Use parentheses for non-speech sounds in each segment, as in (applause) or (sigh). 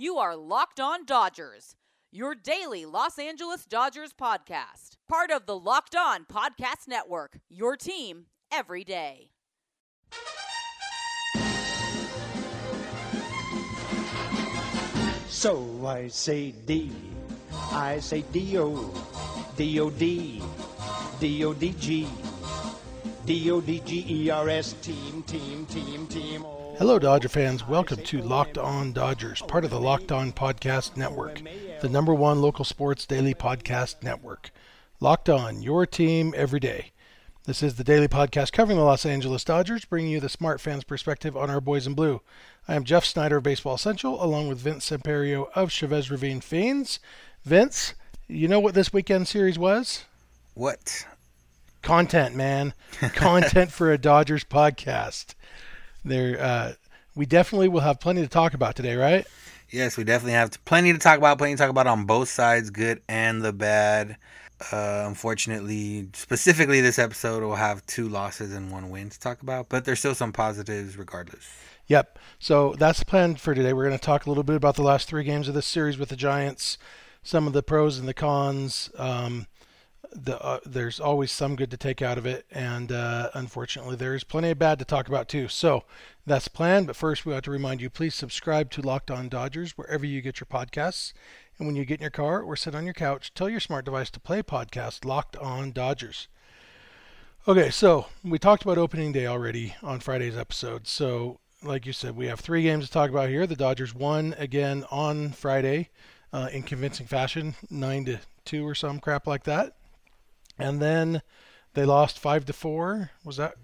You are Locked On Dodgers, your daily Los Angeles Dodgers podcast. Part of the Locked On Podcast Network, your team every day. So I say D, I say D-O, D-O-D, D-O-D-G, D-O-D-G-E-R-S, team, team, team, team. Oh. Hello, Dodger fans. Welcome to Locked On Dodgers, part of the Locked On Podcast Network, the number one local sports daily podcast network. Locked On, your team every day. This is the daily podcast covering the Los Angeles Dodgers, bringing you the smart fans' perspective on our boys in blue. I am Jeff Snyder of Baseball Central, along with Vince Semperio of Chavez Ravine Fiends. Vince, you know what this weekend series was? What? content, man. content for a Dodgers podcast. There, uh, we definitely will have plenty to talk about today, right? Yes, we definitely have plenty to talk about. Plenty to talk about on both sides, good and the bad. Uh, unfortunately, specifically this episode will have two losses and one win to talk about, but there's still some positives regardless. Yep. So that's the plan for today. We're going to talk a little bit about the last three games of this series with the Giants, some of the pros and the cons. Um, the uh, there's always some good to take out of it, and uh, unfortunately, there's plenty of bad to talk about too. So that's the plan. But first, we have to remind you: please subscribe to Locked On Dodgers wherever you get your podcasts. And when you get in your car or sit on your couch, tell your smart device to play podcast Locked On Dodgers. Okay, so we talked about opening day already on Friday's episode. So, like you said, we have three games to talk about here. The Dodgers won again on Friday uh, in convincing fashion, nine to two or some crap like that, and then they lost five to four. Was that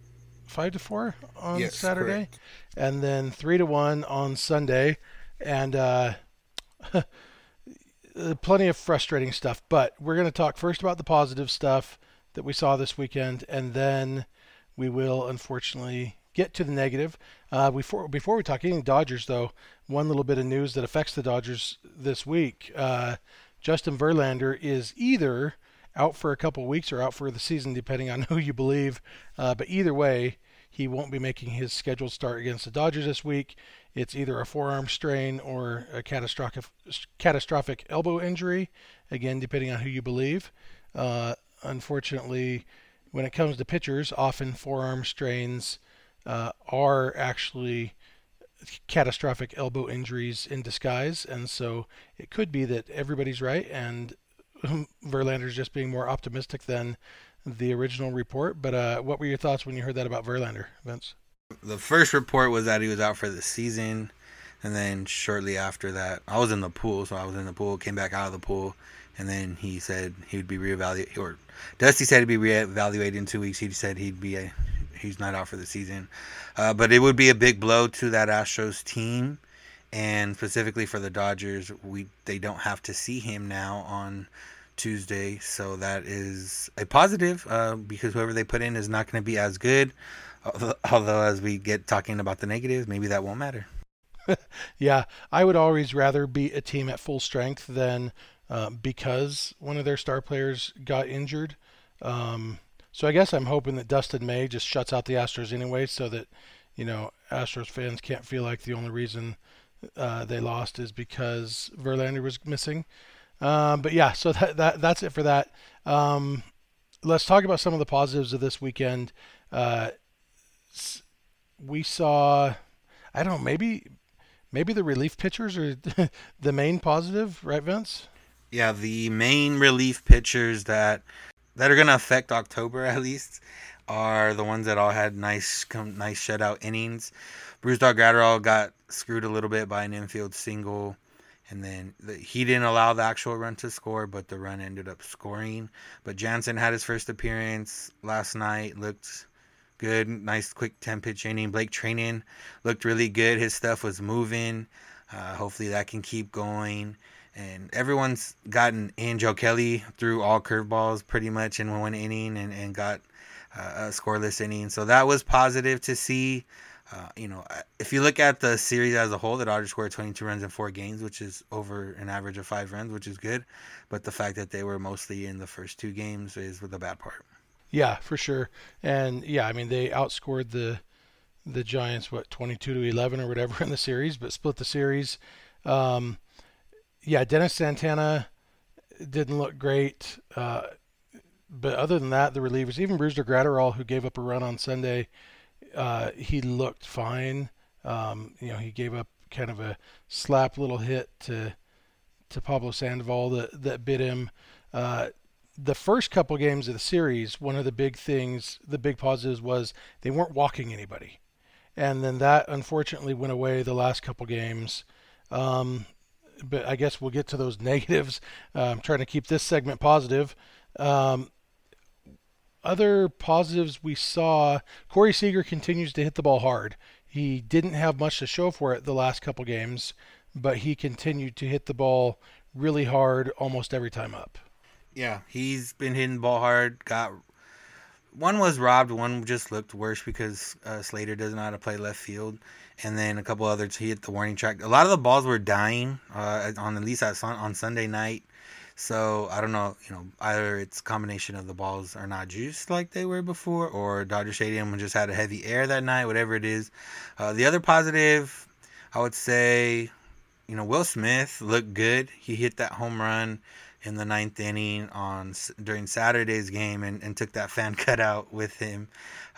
five to four on Yes, Saturday? correct. And then three to one on Sunday, and uh, (laughs) uh, plenty of frustrating stuff. But we're going to talk first about the positive stuff that we saw this weekend, and then we will unfortunately get to the negative. Uh, before before we talk anything Dodgers, though, one little bit of news that affects the Dodgers this week: uh, Justin Verlander is either out for a couple weeks or out for the season, depending on (laughs) who you believe. Uh, but either way, he won't be making his scheduled start against the Dodgers this week. It's either a forearm strain or a catastrophic catastrophic elbow injury. Again, depending on who you believe. Uh, unfortunately, when it comes to pitchers, often forearm strains uh, are actually catastrophic elbow injuries in disguise, and so it could be that everybody's right and Verlander's just being more optimistic than the original report. But uh, what were your thoughts when you heard that about Verlander, Vince? The first report was that he was out for the season, and then shortly after that, I was in the pool, so I was in the pool, came back out of the pool, and then he said he would be reevaluated, or Dusty said he'd be reevaluated in two weeks. He said he'd be a, he's not out for the season, uh, but it would be a big blow to that Astros team, and specifically for the Dodgers, we they don't have to see him now on Tuesday, so that is a positive uh, because whoever they put in is not going to be as good. Although, (laughs) although, as we get talking about the negatives, maybe that won't matter. (laughs) Yeah, I would always rather be a team at full strength than uh, because one of their star players got injured. Um, so I guess I'm hoping that Dustin May just shuts out the Astros anyway, so that you know Astros fans can't feel like the only reason uh, they lost is because Verlander was missing. Um, but yeah, so that, that that's it for that. Um, let's talk about some of the positives of this weekend. Uh, we saw, I don't know, maybe maybe the relief pitchers are (laughs) the main positive, right, Vince? Yeah, the main relief pitchers that that are going to affect October (laughs) at least are the ones that all had nice com- nice shutout innings. Brusdar Graterol got screwed a little bit by an infield single, and then the, he didn't allow the actual run to score, but the run ended up scoring. But Jansen had his first appearance last night, looked good, nice quick 10 pitch inning. Blake Treinen looked really good. His stuff was moving. Uh, hopefully that can keep going. And everyone's gotten. Joe Kelly threw all curveballs pretty much in one inning and, and got uh, a scoreless inning. So that was positive to see. Uh, you know, if you look at the series as a whole, the Dodgers scored 22 runs in four games, which is over an average of five runs, which is good. But the fact that they were mostly in the first two games is the bad part. Yeah, for sure. And yeah, I mean they outscored the the Giants what 22 to 11 or whatever (laughs) in the series, but split the series. Um, yeah, Dennis Santana didn't look great. Uh, but other than that, the relievers, even Brusdar Graterol, who gave up a run on Sunday, uh, he looked fine. Um, you know, he gave up kind of a slap little hit to to Pablo Sandoval that that bit him. Uh, the first couple games of the series, one of the big things, the big positives was they weren't walking anybody, and then that unfortunately went away the last couple games. Um, but I guess we'll get to those (laughs) negatives. Uh, I'm trying to keep this segment positive. Um, other positives we saw, Corey Seager continues to hit the ball hard. He didn't have much to show for it the last couple games, but he continued to hit the ball really hard almost every time up. Yeah, he's been hitting the ball hard. Got one was robbed. One just looked worse because uh, Slater doesn't know how to play left field, and then a couple others he hit the warning track. A lot of the balls were dying uh, on at least on Sunday night. So I don't know, you know, either it's combination of the balls are not juiced like they were before, or Dodger Stadium just had a heavy air that night, whatever it is. Uh, the other positive, I would say, you know, Will Smith looked good. He hit that home run in the ninth inning on during Saturday's game and, and took that fan (laughs) cutout with him.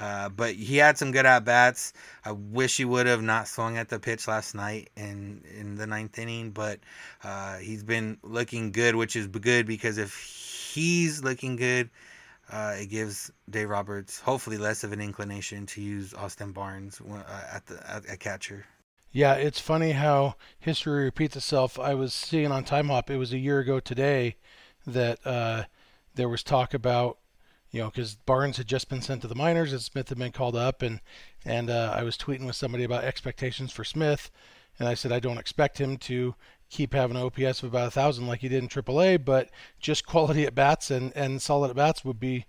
Uh, but he had some good at bats. I wish he would have not swung at the pitch last night in in the ninth inning, but uh, he's been looking good, which is good because if he's looking good, uh, it gives Dave Roberts hopefully less of an inclination to use Austin Barnes uh, at the at, at catcher. Yeah, it's funny how history repeats itself. I was seeing on Timehop, it was a year ago today, that uh, there was talk about, you know, because Barnes had just been sent to the minors and Smith had been called up, and and uh, I was tweeting with somebody about expectations for Smith, and I said I don't expect him to keep having an OPS of about a thousand like he did in AAA, but just quality at bats and and solid at bats would be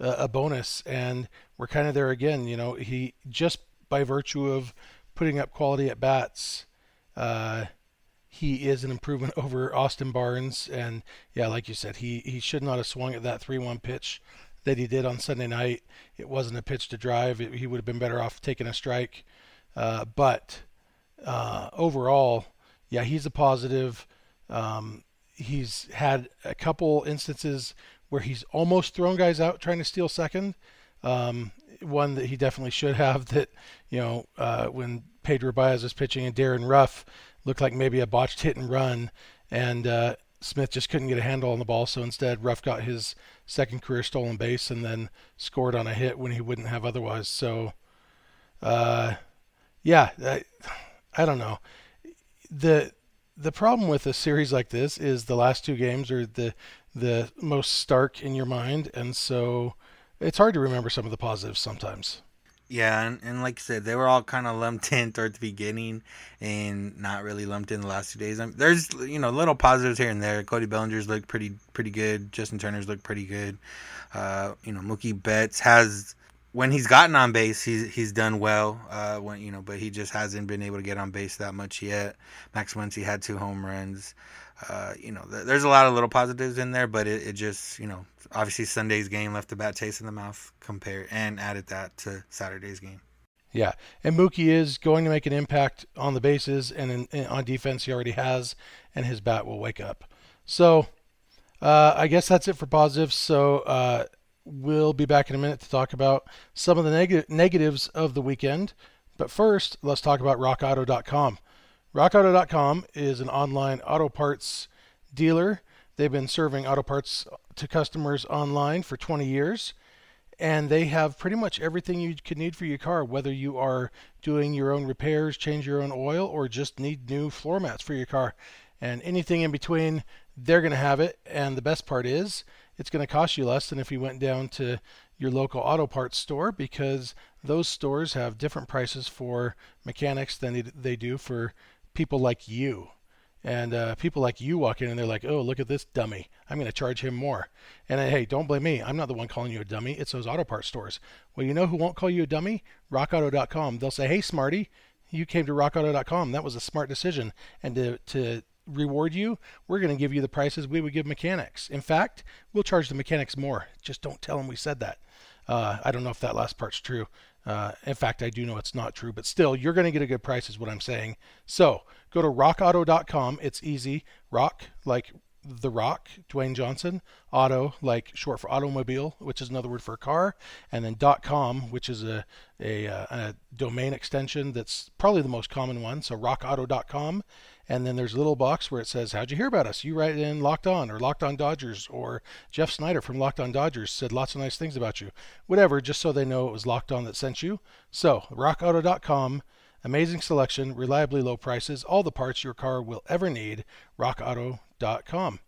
a, a bonus, and we're kind of there again. You know, he just by virtue of putting up quality at bats, uh, he is an improvement (laughs) over Austin Barnes. And yeah, like you said, he, he should not have swung at that 3 1 pitch that he did on Sunday night. It wasn't a pitch to drive, it, he would have been better off taking a strike. Uh, but uh, overall, yeah, he's a positive. Um, he's had a couple instances where he's almost thrown guys out trying to steal second. Um, one that he definitely should have (laughs) that, you know, uh, when Pedro Baez was pitching and Darin Ruf looked like maybe a botched hit and run, and uh, Smith just couldn't get a handle on the ball. So instead, Ruf got his second career stolen base and then scored on a hit when he wouldn't have otherwise. So, uh, yeah, I, I don't know. the The problem with a series like this is the last two games are the the most stark in your mind, and so it's hard to remember some of the positives sometimes. Yeah, and, and like I said, they were all kind of lumped (laughs) in toward the beginning and not really lumped in the last two days. I mean, there's you know little positives here and there. Cody Bellinger's looked pretty pretty good. Justin Turner's looked pretty good. Uh, you know, Mookie Betts has when he's gotten on base, he's he's done well. Uh, when you know, but he just hasn't been able to get on base that much yet. Max Muncy had two home runs. Uh, you know, th- there's a lot of little positives in there, but it, it just, you know, obviously Sunday's game left a bad taste in the mouth compared and added that to Saturday's game. Yeah, and Mookie is going to make an impact on the bases and in, in, on defense. He already has, and his bat will wake up. So, uh, I guess that's it for positives. So, uh, we'll be back in a minute to talk about some of the neg- negatives of the weekend. But first, let's talk about RockAuto.com. RockAuto.com is an online auto parts dealer. They've been serving auto parts to customers online for 20 years, and they have pretty much everything you could need for your car, whether you are doing your own repairs, change your own oil, or just need new floor mats for your car. And anything in between, they're going to have it. And the best part is, it's going to cost you less than if you went down to your local auto parts store because those stores have different prices for mechanics than they, do for people like you. And uh, people like you walk in and they're like, oh, look at this dummy. I'm going to charge him more. And uh, hey, don't blame me. I'm not the one calling you a dummy. It's those auto parts stores. Well, you know who won't call you a dummy? RockAuto.com. They'll say, hey, smarty, you came to RockAuto.com. That was a smart decision. And to, to reward you, we're going to give you the prices we would give mechanics. In fact, we'll charge the mechanics more. Just don't tell them we said that. Uh, I don't know if that last part's true. Uh, in fact, I do know it's not true, but still, you're going to get a good price, is what I'm saying. So go to rockauto.com. It's easy. Rock, like the Rock, Dwayne Johnson, auto, like short for automobile, which is another word for a car, and then .com, which is a, a, uh, a domain extension that's probably the most common one. So rockauto.com, and then there's a little box where it says, "How'd you hear about us?" You write in Locked On or Locked On Dodgers or Jeff Snyder from Locked On Dodgers said lots of nice things about you, whatever, just so they know it was Locked On that sent you. So rockauto.com. Amazing selection, reliably low prices, all the parts your car will ever need. RockAuto.com.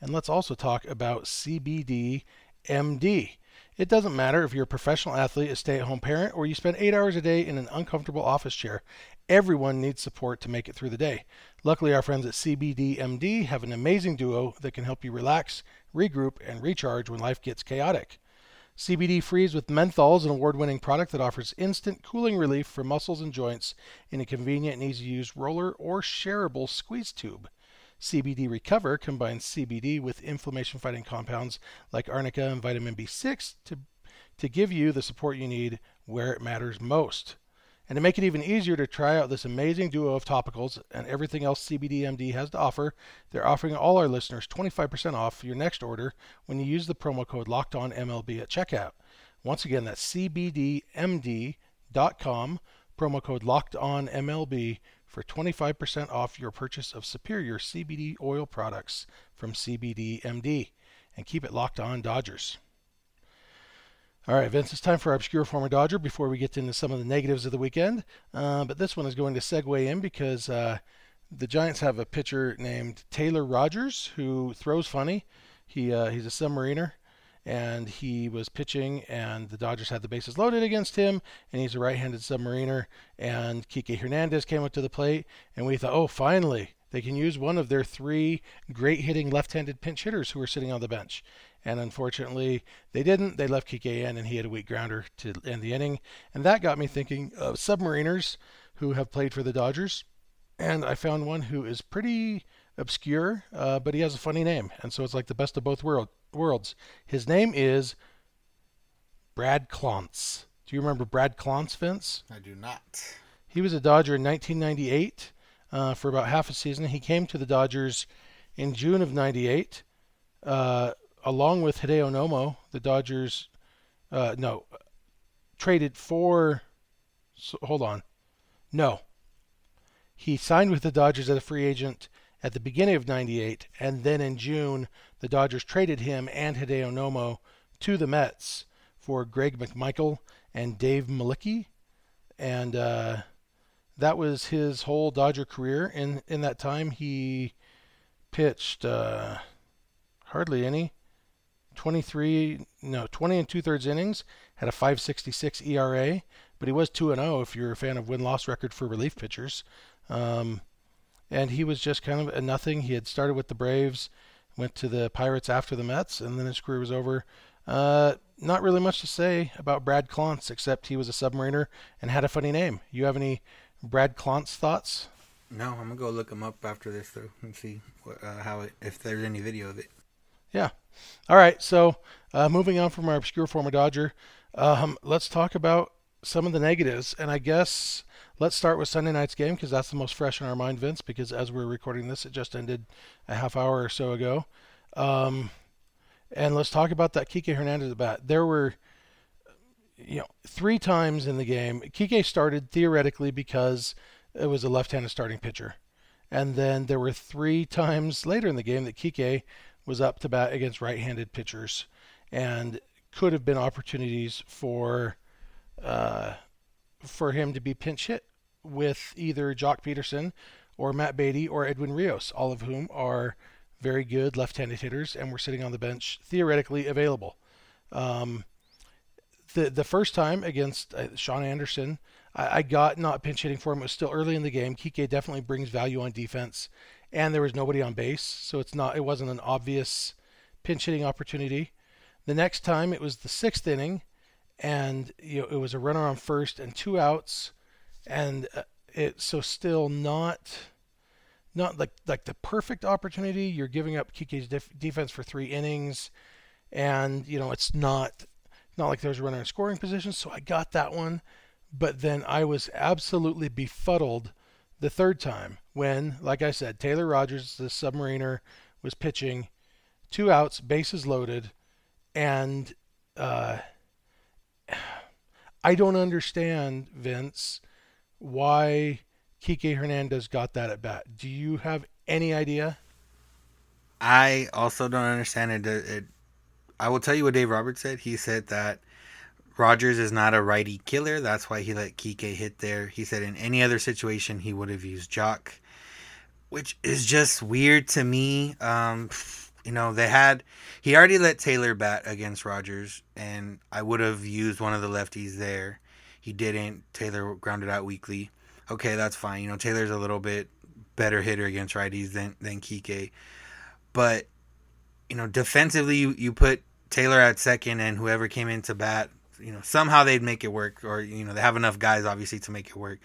And let's also talk about CBD MD. It doesn't matter if you're a professional athlete, a stay at home parent, or you spend eight hours a day in an uncomfortable office chair. Everyone needs support to make it through the day. Luckily, our friends at CBD MD have an amazing duo that can help you relax, regroup, and recharge when life gets chaotic. CBD Freeze with Menthol is an award winning product that offers instant cooling relief for muscles and joints in a convenient and easy to use roller or shareable squeeze tube. CBD Recover combines CBD with inflammation fighting compounds like arnica and vitamin B6 to, to give you the support you need where it matters most. And to make it even easier to try out this amazing duo of topicals and everything else CBDMD has to offer, they're offering all our listeners 25% off your next order when you use the promo code LOCKEDONMLB at checkout. Once again, that's cbdmd.com, promo code LOCKEDONMLB for 25% off your purchase of superior CBD oil products from CBDMD. And keep it locked on Dodgers. All right, Vince, it's time for our obscure former Dodger before we get into some of the negatives of the weekend. Uh, but this one is going to segue in because uh, the Giants have a pitcher named Taylor Rogers who throws funny. He uh, he's a submariner, and he was pitching, and the Dodgers had the bases loaded against him, and he's a right-handed submariner. And Kike Hernandez came up to the plate, and we thought, oh, finally, they can use one of their three great hitting left-handed pinch hitters who are sitting on the bench. And unfortunately, they didn't. They left Kike in, and he had a weak grounder to end the inning. And that got me thinking of submariners who have played for the Dodgers. And I found one who is pretty obscure, uh, but he has a funny name. And so it's like the best of both world, worlds. His name is Brad Clontz. Do you remember Brad Clontz, Vince? I do not. He was a Dodger in 1998 uh, for about half a season. He came to the Dodgers in June of 98. Uh, along with Hideo Nomo, the Dodgers, uh, no, traded for. So, hold on. No. He signed with the Dodgers as a free agent at the beginning of 98, and then in June, the Dodgers traded him and Hideo Nomo to the Mets for Greg McMichael and Dave Mlicki. And uh, that was his whole Dodger career. In, in that time, he pitched uh, hardly any. 23, no, 20 and two thirds innings, had a 5.66 ERA, but he was 2 and 0 if you're a fan of win loss record for relief pitchers. Um, and he was just kind of a nothing. He had started with the Braves, went to the Pirates after the Mets, and then his career was over. Uh, not really much to say about Brad Clontz, except he was a submariner and had a funny name. You have any Brad Clontz thoughts? No, I'm gonna go look him up after this though and see what, uh, how it, if there's any video of it. Yeah. All right. So uh, moving on from our obscure former Dodger, um, let's talk about some of the negatives. And I guess let's start with Sunday night's game because that's the most fresh in our mind, Vince. Because as we're recording this, it just ended a half hour or so ago. Um, and let's talk about that Kike Hernandez at bat. There were, you know, three times in the game. Kike started theoretically because it was a left-handed starting pitcher, and then there were three times later in the game that Kike was up to bat against right-handed pitchers, and could have been opportunities for uh, for him to be pinch hit with either Joc Pederson or Matt Beaty or Edwin Rios, all of whom are very good left-handed hitters and were sitting on the bench theoretically available. Um, the the first time against uh, Shaun Anderson, I, I, got not pinch hitting for him. It was still early in the game. Kike definitely brings value on defense, and there was nobody on base, so it's not it wasn't an obvious pinch hitting opportunity. The next time it was the sixth inning, and you know it was a runner on first and two outs, and uh, it so still not not like like the perfect opportunity. You're giving up Kike's def- defense for three innings, and you know it's not not like there's a runner in scoring position, so I got that one. But then I was absolutely befuddled the third time when, like I said, Taylor Rogers, the submariner, was pitching, two outs, bases loaded, and uh, I don't understand, Vince, why Kike Hernandez got that at bat. Do you have any idea? I also don't understand it. it. I will tell you what Dave Roberts said. He said that Rogers is not a righty killer. That's why he let Kike hit there. He said in any other situation he would have used Joc, which is just weird to me. Um, you know, they had he already let Taylor bat against Rogers, and I would have used one of the lefties there. He didn't. Taylor grounded out weakly. Okay, that's fine. You know, Taylor's a little bit better hitter against righties than than Kike, but you know, defensively, you, you put Taylor at second, and whoever came in to bat, you know, somehow they'd make it work, or you know, they have enough guys obviously to make it work.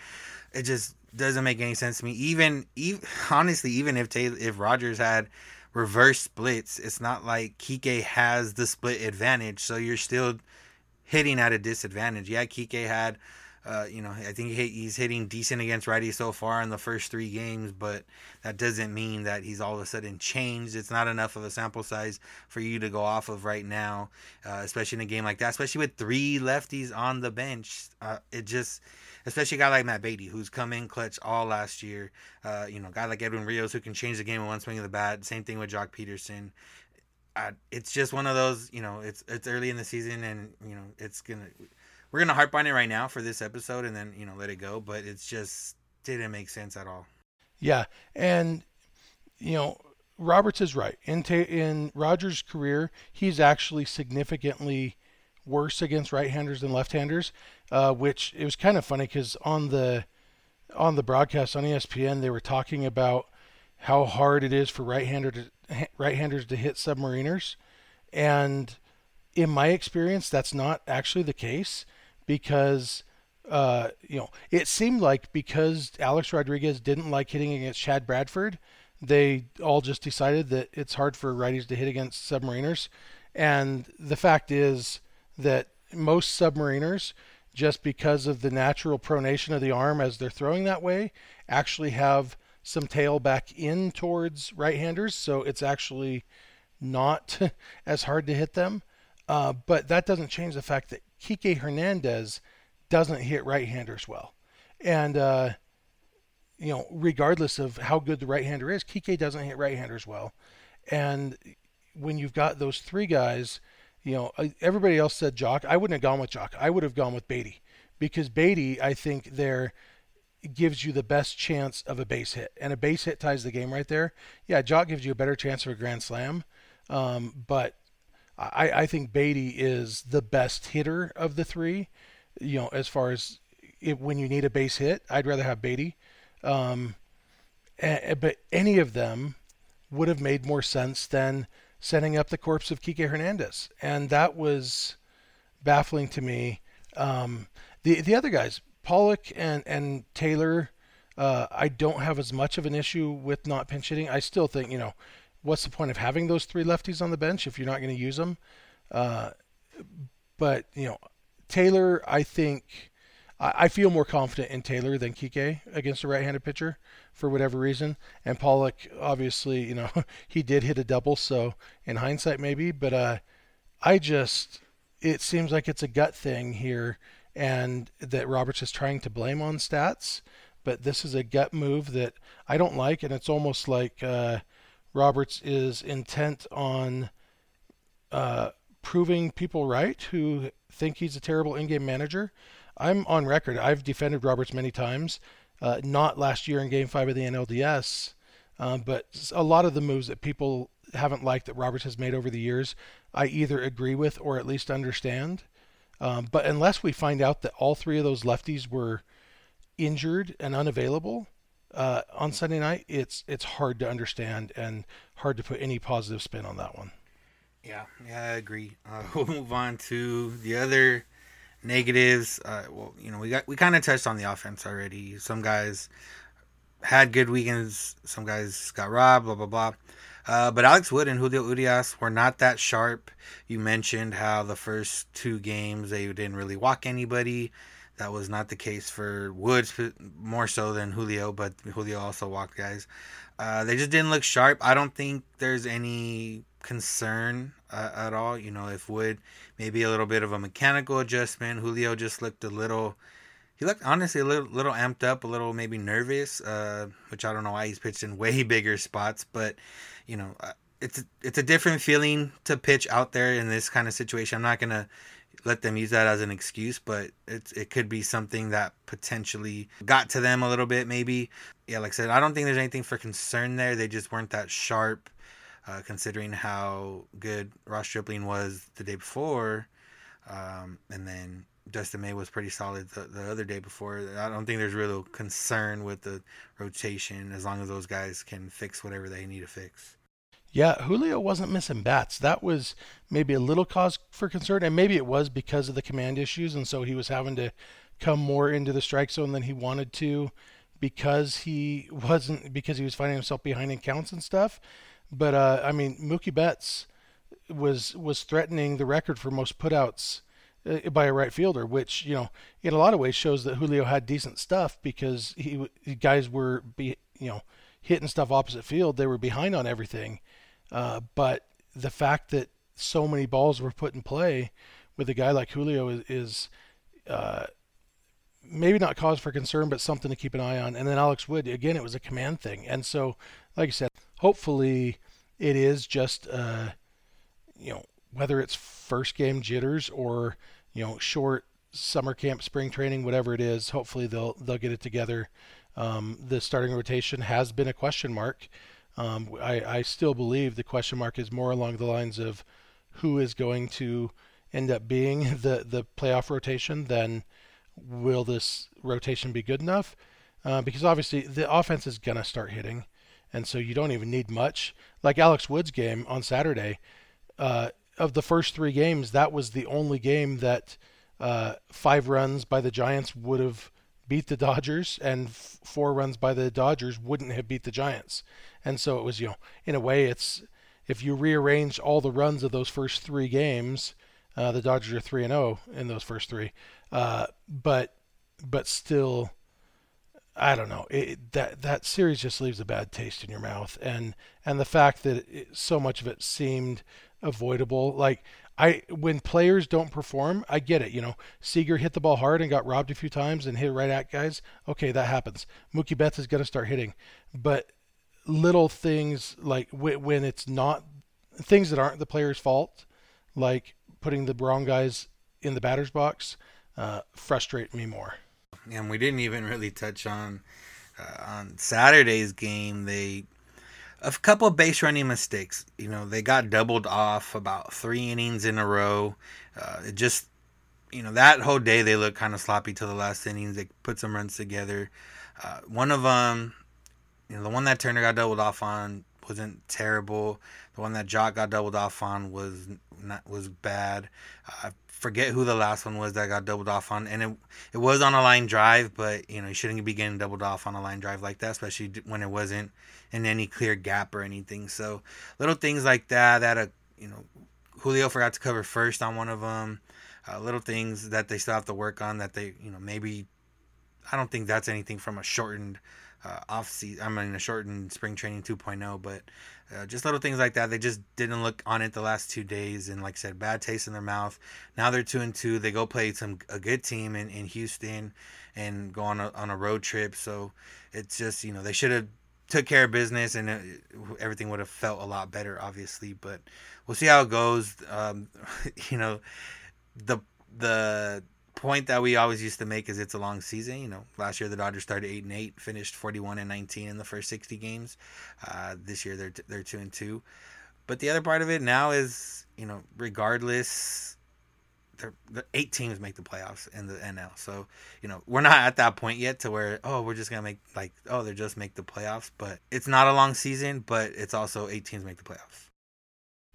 It just doesn't make any sense to me. Even, even honestly, even if Taylor, if Rogers had reverse splits, it's not like Kike has the split advantage, so you're still hitting at a disadvantage. Yeah, Kike had, uh, you know, I think he's hitting decent against righty so far in the first three games, but that doesn't mean that he's all of a sudden changed. It's not enough of a sample size for you to go off of right now, uh, especially in a game like that, especially with three lefties on the bench. Uh, it just especially a guy like Matt Beaty, who's come in clutch all last year. Uh, you know, a guy like Edwin Rios, who can change the game in one swing of the bat. Same thing with Joc Pederson. Uh, it's just one of those, you know, it's it's early in the season, and you know, it's gonna we're gonna harp on it right now for this episode, and then you know, let it go. But it's just didn't make sense at all. Yeah, and you know, Roberts is right. In ta- in Rogers' career, he's actually significantly worse against right-handers than left-handers, uh, which it was kind of funny because on the on the broadcast on ESPN they were talking about how hard it is for right-hander to, right-handers to hit submariners, and in my experience, that's not actually the case because uh, you know it seemed like because Alex Rodriguez didn't like hitting against Chad Bradford, they all just decided that it's hard for righties to hit against submariners, and the fact is that most submariners, just because of the natural pronation of the arm as they're throwing that way, actually have some tail back in towards right-handers, so it's actually not (laughs) as hard to hit them. Uh, but that doesn't change the fact that Kike Hernandez doesn't hit right-handers well, and uh, you know, regardless of how good the right-hander is, Kike doesn't hit right-handers well, and when you've got those three guys you know, everybody else said Joc. I wouldn't have gone with Joc. I would have gone with Beaty because Beaty, I think, there gives you the best chance of a base hit, and a base hit ties the game right there. Yeah, Joc gives you a better chance of a grand slam, um, but I, I think Beaty is the best hitter of the three. You know, as far as it, when you need a base hit, I'd rather have Beaty. Um, but any of them would have made more sense than setting up the corpse of Kike Hernandez, and that was baffling to me. Um, the the other guys, Pollock and and Taylor, uh, I don't have as much of an issue with not pinch hitting. I still think you know, what's the point of having those three lefties on the bench if you're not going to use them? Uh, but you know, Taylor, I think. I feel more confident in Taylor than Kike against a right-handed pitcher for whatever reason. And Pollock, obviously, you know, (laughs) he did hit a double, so in hindsight, maybe. But uh, I just, it seems like it's a gut thing here, and that Roberts is trying to blame on stats. But this is a gut move that I don't like, and it's almost like uh, Roberts is intent on uh, proving people right who think he's a terrible in-game manager. I'm on record. I've defended Roberts many times uh, not last year in Game Five of the NLDS, um, but a lot of the moves that people haven't liked that Roberts has made over the years, I either agree with or at least understand. Um, but unless we find out that all three of those lefties were injured and unavailable uh, on Sunday night, it's it's hard to understand and hard to put any positive spin on that one. Yeah, yeah, I agree. Uh, (laughs) we'll move on to the other negatives. Uh, well, you know, we got we kind of touched on the offense already. Some guys had good weekends. Some guys got robbed, blah, blah, blah. Uh, but Alex Wood and Julio Urias were not that sharp. You mentioned how the first two games they didn't really walk anybody. That was not the case for Woods, more so than Julio, but Julio also walked guys. Uh, they just didn't look sharp. I don't think there's any concern uh, at all. You know, if Wood maybe a little bit of a mechanical adjustment, Julio just looked a little. He looked honestly a little, little amped up, a little maybe nervous, uh, which I don't know why he's pitched in (laughs) way bigger spots, but you know, uh, it's it's a different feeling to pitch out there in this kind of situation. I'm not gonna let them use that as an excuse, but it's it could be something that potentially got to them a little bit, maybe. Yeah, like I said, I don't think there's anything for concern there. They just weren't that sharp, uh, considering how good Ross Stripling was the day before, um, and then Dustin May was pretty solid the, the other day before. I don't think there's real concern with the rotation as long as those guys can fix whatever they need to fix. Yeah, Julio wasn't missing bats. That was maybe a little cause for concern, and maybe it was because of the command issues, and so he was having to come more into the strike zone than he wanted to because he (laughs) wasn't because he was finding himself behind in counts and stuff. But uh, I mean, Mookie Betts was was threatening the record for most putouts uh, by a right fielder, which you know in a lot of ways shows that Julio had decent stuff because he guys were be you know hitting stuff opposite field. They were behind on everything uh, but the fact that so many balls were put in play with a guy like Julio is, is uh, maybe not cause for concern, but something to keep an eye on. And then Alex Wood, again, it was a command thing. And so, like I said, hopefully it is just, uh, you know, whether it's first game jitters or, you know, short summer camp, spring training, whatever it is, hopefully they'll, they'll get it together. Um, the starting rotation has been a question mark. Um, I, I still believe the question mark is more along the lines of who is going to end up being (laughs) the, the playoff rotation than will this rotation be good enough? Uh, because obviously the offense is going to start hitting, and so you don't even need much. Like Alex Wood's game on Saturday, uh, of the first three games, that was the only game that uh, five runs by the Giants would have beat the Dodgers, and f- four runs by the Dodgers wouldn't have beat the Giants. And so it was, you know, in a way, it's if you rearrange all the runs of those first three games, uh, the Dodgers are three and zero oh in those first three. Uh, but but still, I don't know. It, that that series just leaves a bad taste in your mouth, and and the fact that it, so much of it seemed avoidable, like. I when players don't perform, I get it. You know, Seager hit the ball hard and got robbed a few times and hit right at guys. Okay, that happens. Mookie Betts is going to start hitting, but little things like when it's not things that aren't the player's fault, like putting the wrong guys in the batter's box, uh, frustrate me more. And we didn't even really touch on uh, on Saturday's game. They a couple base running mistakes. You know, they got doubled off about three innings in a row. Uh, it just, you know, that whole day they looked kind of sloppy till the last innings. They put some runs together. Uh, one of them, you know, the one that Turner got doubled off on wasn't terrible. The one that Joc got doubled off on was not was bad. I forget who the last one was that got doubled off on, and it it was on a line drive, but you know you shouldn't be getting doubled off on a line drive like that, especially when it wasn't in any clear gap or anything. So little things like that that a uh, you know Julio forgot to cover first on one of them. Uh, little things that they still have to work on that they you know maybe I don't think that's anything from a shortened uh, off season. I'm in a shortened spring training 2.0, but uh, just little things like that. They just didn't look on it the last two days, and like I said, bad taste in their mouth. Now they're two and two. They go play some a good team in, in Houston, and go on a, on a road trip. So it's just you know they should have took care of business, and it, everything would have felt a lot better, obviously. But we'll see how it goes. Um, (laughs) you know, the the point that we always used to make is it's a long season. You know, last year the Dodgers started eight and eight, finished forty one and nineteen in the first sixty games. Uh, this year they're they're two and two. But the other part of it now is, you know, regardless, the eight teams make the playoffs in the NL. So, you know, we're not at that point yet to where oh we're just gonna make like oh they're just make the playoffs. But it's not a long season, but it's also eight teams make the playoffs.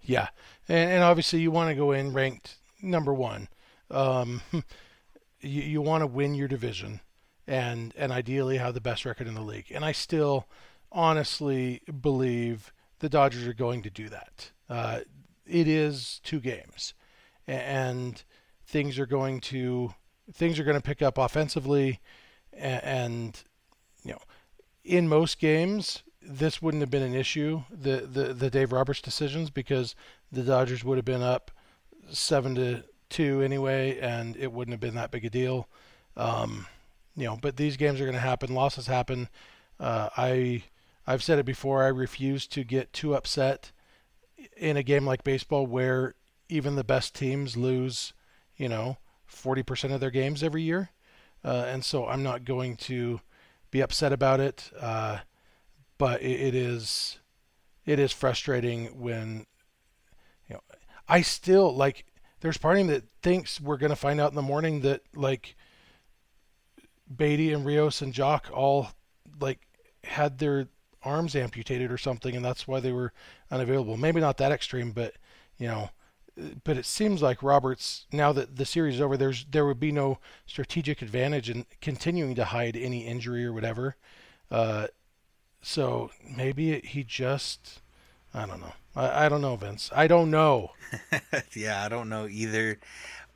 Yeah, and, and obviously you want to go in ranked number one. Um, (laughs) you, you want to win your division. and and ideally have the best record in the league. And I still honestly believe the Dodgers are going to do that. Uh, it is two games, and things are going to things are going to pick up offensively, and, and you know, in most games this wouldn't have been an issue the the the Dave Roberts decisions because the Dodgers would have been up seven to two anyway, and it wouldn't have been that big a deal. Um, you know, but these games are going to happen. Losses happen. Uh, I I've said it before. I refuse to get too upset in a game like baseball where even the best teams lose, you know, 40% of their games every year. Uh, and so I'm not going to be upset about it. Uh, but it, it is, it is frustrating when, you know, I still like, there's part of that thinks we're going to find out in the morning that like Beaty and Rios and Joc all like had their arms amputated or something, and that's why they were unavailable. Maybe not that extreme, but you know, but it seems like Roberts now that the series is over, there's there would be no strategic advantage in continuing to hide any injury or whatever. Uh, so maybe he just, I don't know. I, I don't know, Vince. I don't know. (laughs) yeah, I don't know either.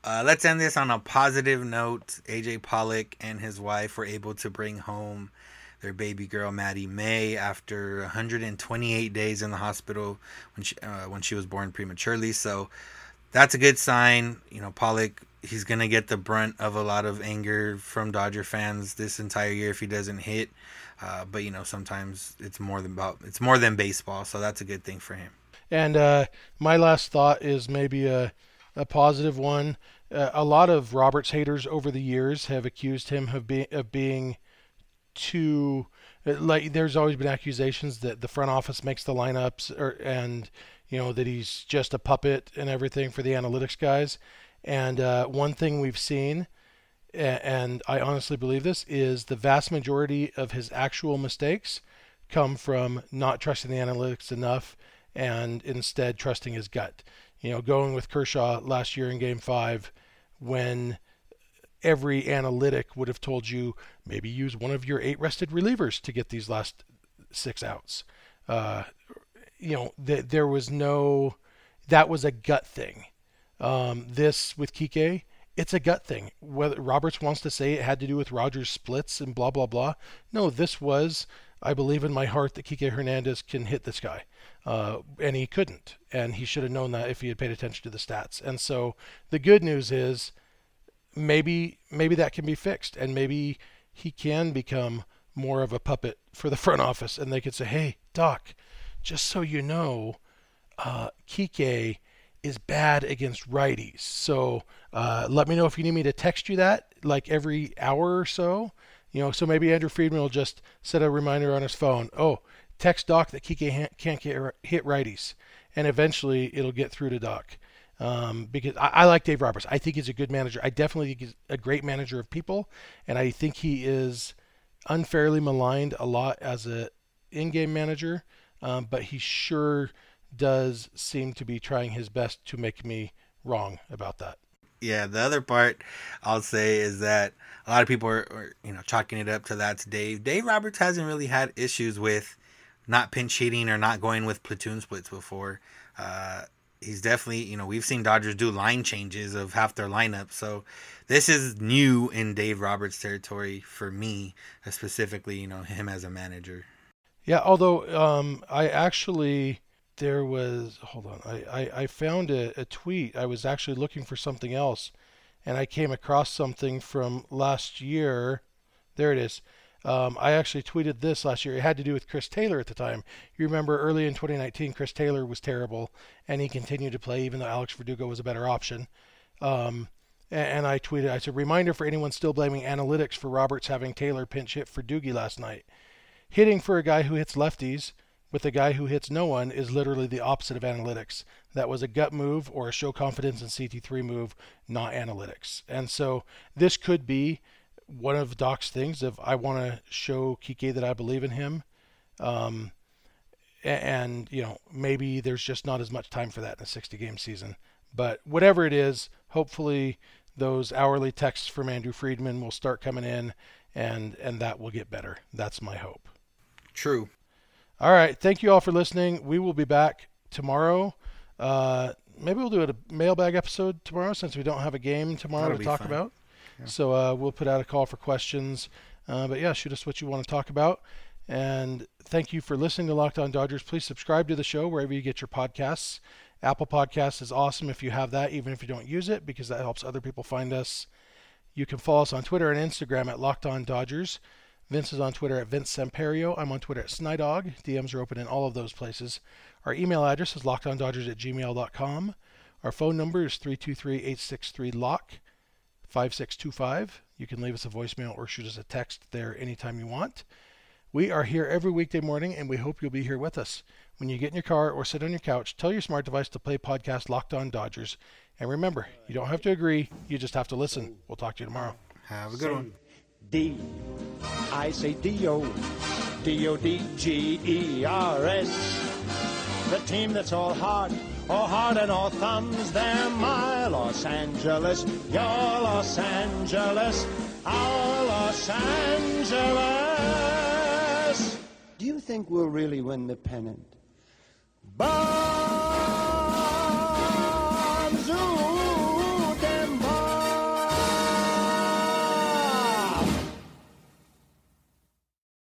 Uh, let's end this on a positive note. AJ Pollock and his wife were able to bring home their baby girl Maddie May after 128 days in the hospital when she uh, when she was born prematurely. So that's a good sign. You know, Pollock he's gonna get the brunt of a lot of anger from Dodger fans this entire year if he doesn't hit. Uh, but you know, sometimes it's more than about it's more than baseball, so that's a good thing for him. And uh, my last thought is maybe a a positive one. Uh, a lot of Roberts haters over the years have accused him of being of being too like there's always been accusations that the front office makes the lineups or and you know that he's just a puppet and everything for the analytics guys and uh, one thing we've seen and i honestly believe this is the vast majority of his actual mistakes come from not trusting the analytics enough and instead trusting his gut you know going with kershaw last year in game five when every analytic would have told you maybe use one of your eight rested relievers to get these last six outs. Uh, you know, th- there was no, that was a gut thing. Um, this with Kike, it's a gut thing. Whether Roberts wants to say it had to do with Rogers' splits and blah blah blah. No, this was. I believe in my heart that Kike Hernandez can hit this guy, uh, and he couldn't, and he should have known that if he had paid attention to the stats. And so the good news is maybe maybe that can be fixed. And maybe he can become more of a puppet for the (laughs) front office. And they could say hey doc just so you know uh, Kike is bad against righties. So uh, let me know if you need me to text you that like every hour or so you know so maybe andrew friedman will just set a reminder on his phone oh text doc that Kike can't get hit righties and eventually it'll get through to doc um, because I, I, like Dave Roberts. I think he's a good manager. I definitely think he's a great manager of people, and I think he is unfairly maligned a lot as a in-game manager. Um, but he sure does seem to be trying his best to make me wrong about that. Yeah, the other part I'll say is that a lot of people are, are you know chalking it up to that's Dave. Dave Roberts hasn't really had issues with not pinch hitting or not going with platoon splits before. Uh, he's definitely you know we've seen Dodgers do line changes of half their lineup, so this is new in Dave Roberts territory for me, specifically you know him as a manager. Yeah, although um, I actually there was hold on I, I, I found a, a tweet I was actually looking for something else and I came across something from last year. There it is. Um, I actually tweeted this last year. It had to do with Chris Taylor at the time. You remember early in 2019, Chris Taylor was terrible, and he continued to play even though Alex Verdugo was a better option. Um, and I tweeted, I said, reminder for anyone still blaming analytics for Roberts having Taylor pinch hit for Doogie last night. Hitting for a guy who hits lefties with a guy who hits no one is literally the opposite of analytics. That was a gut move or a show confidence in CT3 move, not analytics. And so this could be one of Doc's things of I want to show Kike that I believe in him. Um, and, you know, maybe there's just not as much time for that in a 60 game season. But whatever it is, hopefully those hourly texts from Andrew Friedman will start coming in and and that will get better. That's my hope. True. All right, thank you all for listening. We will be back tomorrow. Uh, maybe we'll do a mailbag episode tomorrow since we don't have a game tomorrow That'll to talk fun. about. So uh, we'll put out a call for questions. Uh, but yeah, shoot us what you want to talk about. And thank you for listening to Locked On Dodgers. Please subscribe to the show wherever you get your podcasts. Apple Podcasts is awesome if you have that, even if you don't use it, because that helps other people find us. You can follow us on Twitter and Instagram at Locked On Dodgers. Vince is on Twitter at Vince Semperio. I'm on Twitter at Snydog. DMs are open in all of those places. Our email address is lockedondodgers at gmail.com. Our phone number is 323-863-LOCK, 5625. You can leave us a voicemail or shoot us a text there anytime you want. We are here every weekday morning, and we hope you'll be here with us. When you get in your car or sit on your couch, tell your smart device to play podcast Locked On Dodgers. And remember, you don't have to agree, you just have to listen. We'll talk to you tomorrow. Have a good one. D. I say D-O. D-O-D-G-E-R-S. The team that's all heart, all heart and all thumbs. They're my Los Angeles, your Los Angeles, our Los Angeles. Do you think we'll really win the pennant? Bye!